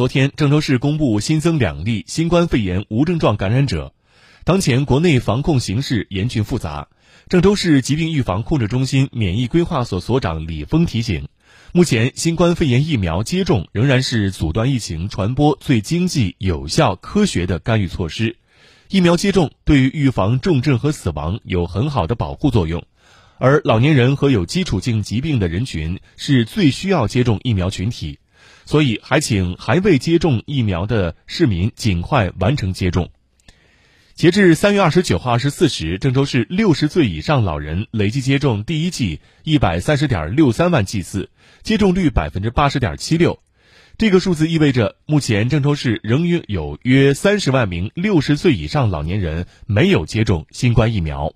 昨天郑州市公布新增两例新冠肺炎无症状感染者。当前国内防控形势严峻复杂，郑州市疾病预防控制中心免疫规划所所长李峰提醒，目前新冠肺炎疫苗接种仍然是阻断疫情传播最经济、有效、科学的干预措施。疫苗接种对于预防重症和死亡有很好的保护作用。而老年人和有基础性疾病的人群是最需要接种疫苗群体，所以还请还未接种疫苗的市民尽快完成接种。截至三月二十九号二十四时，郑州市六十岁以上老人累计接种第一剂一百三十点六三万剂次，接种率百分之八十点七六。这个数字意味着，目前郑州市仍约有约三十万名六十岁以上老年人没有接种新冠疫苗。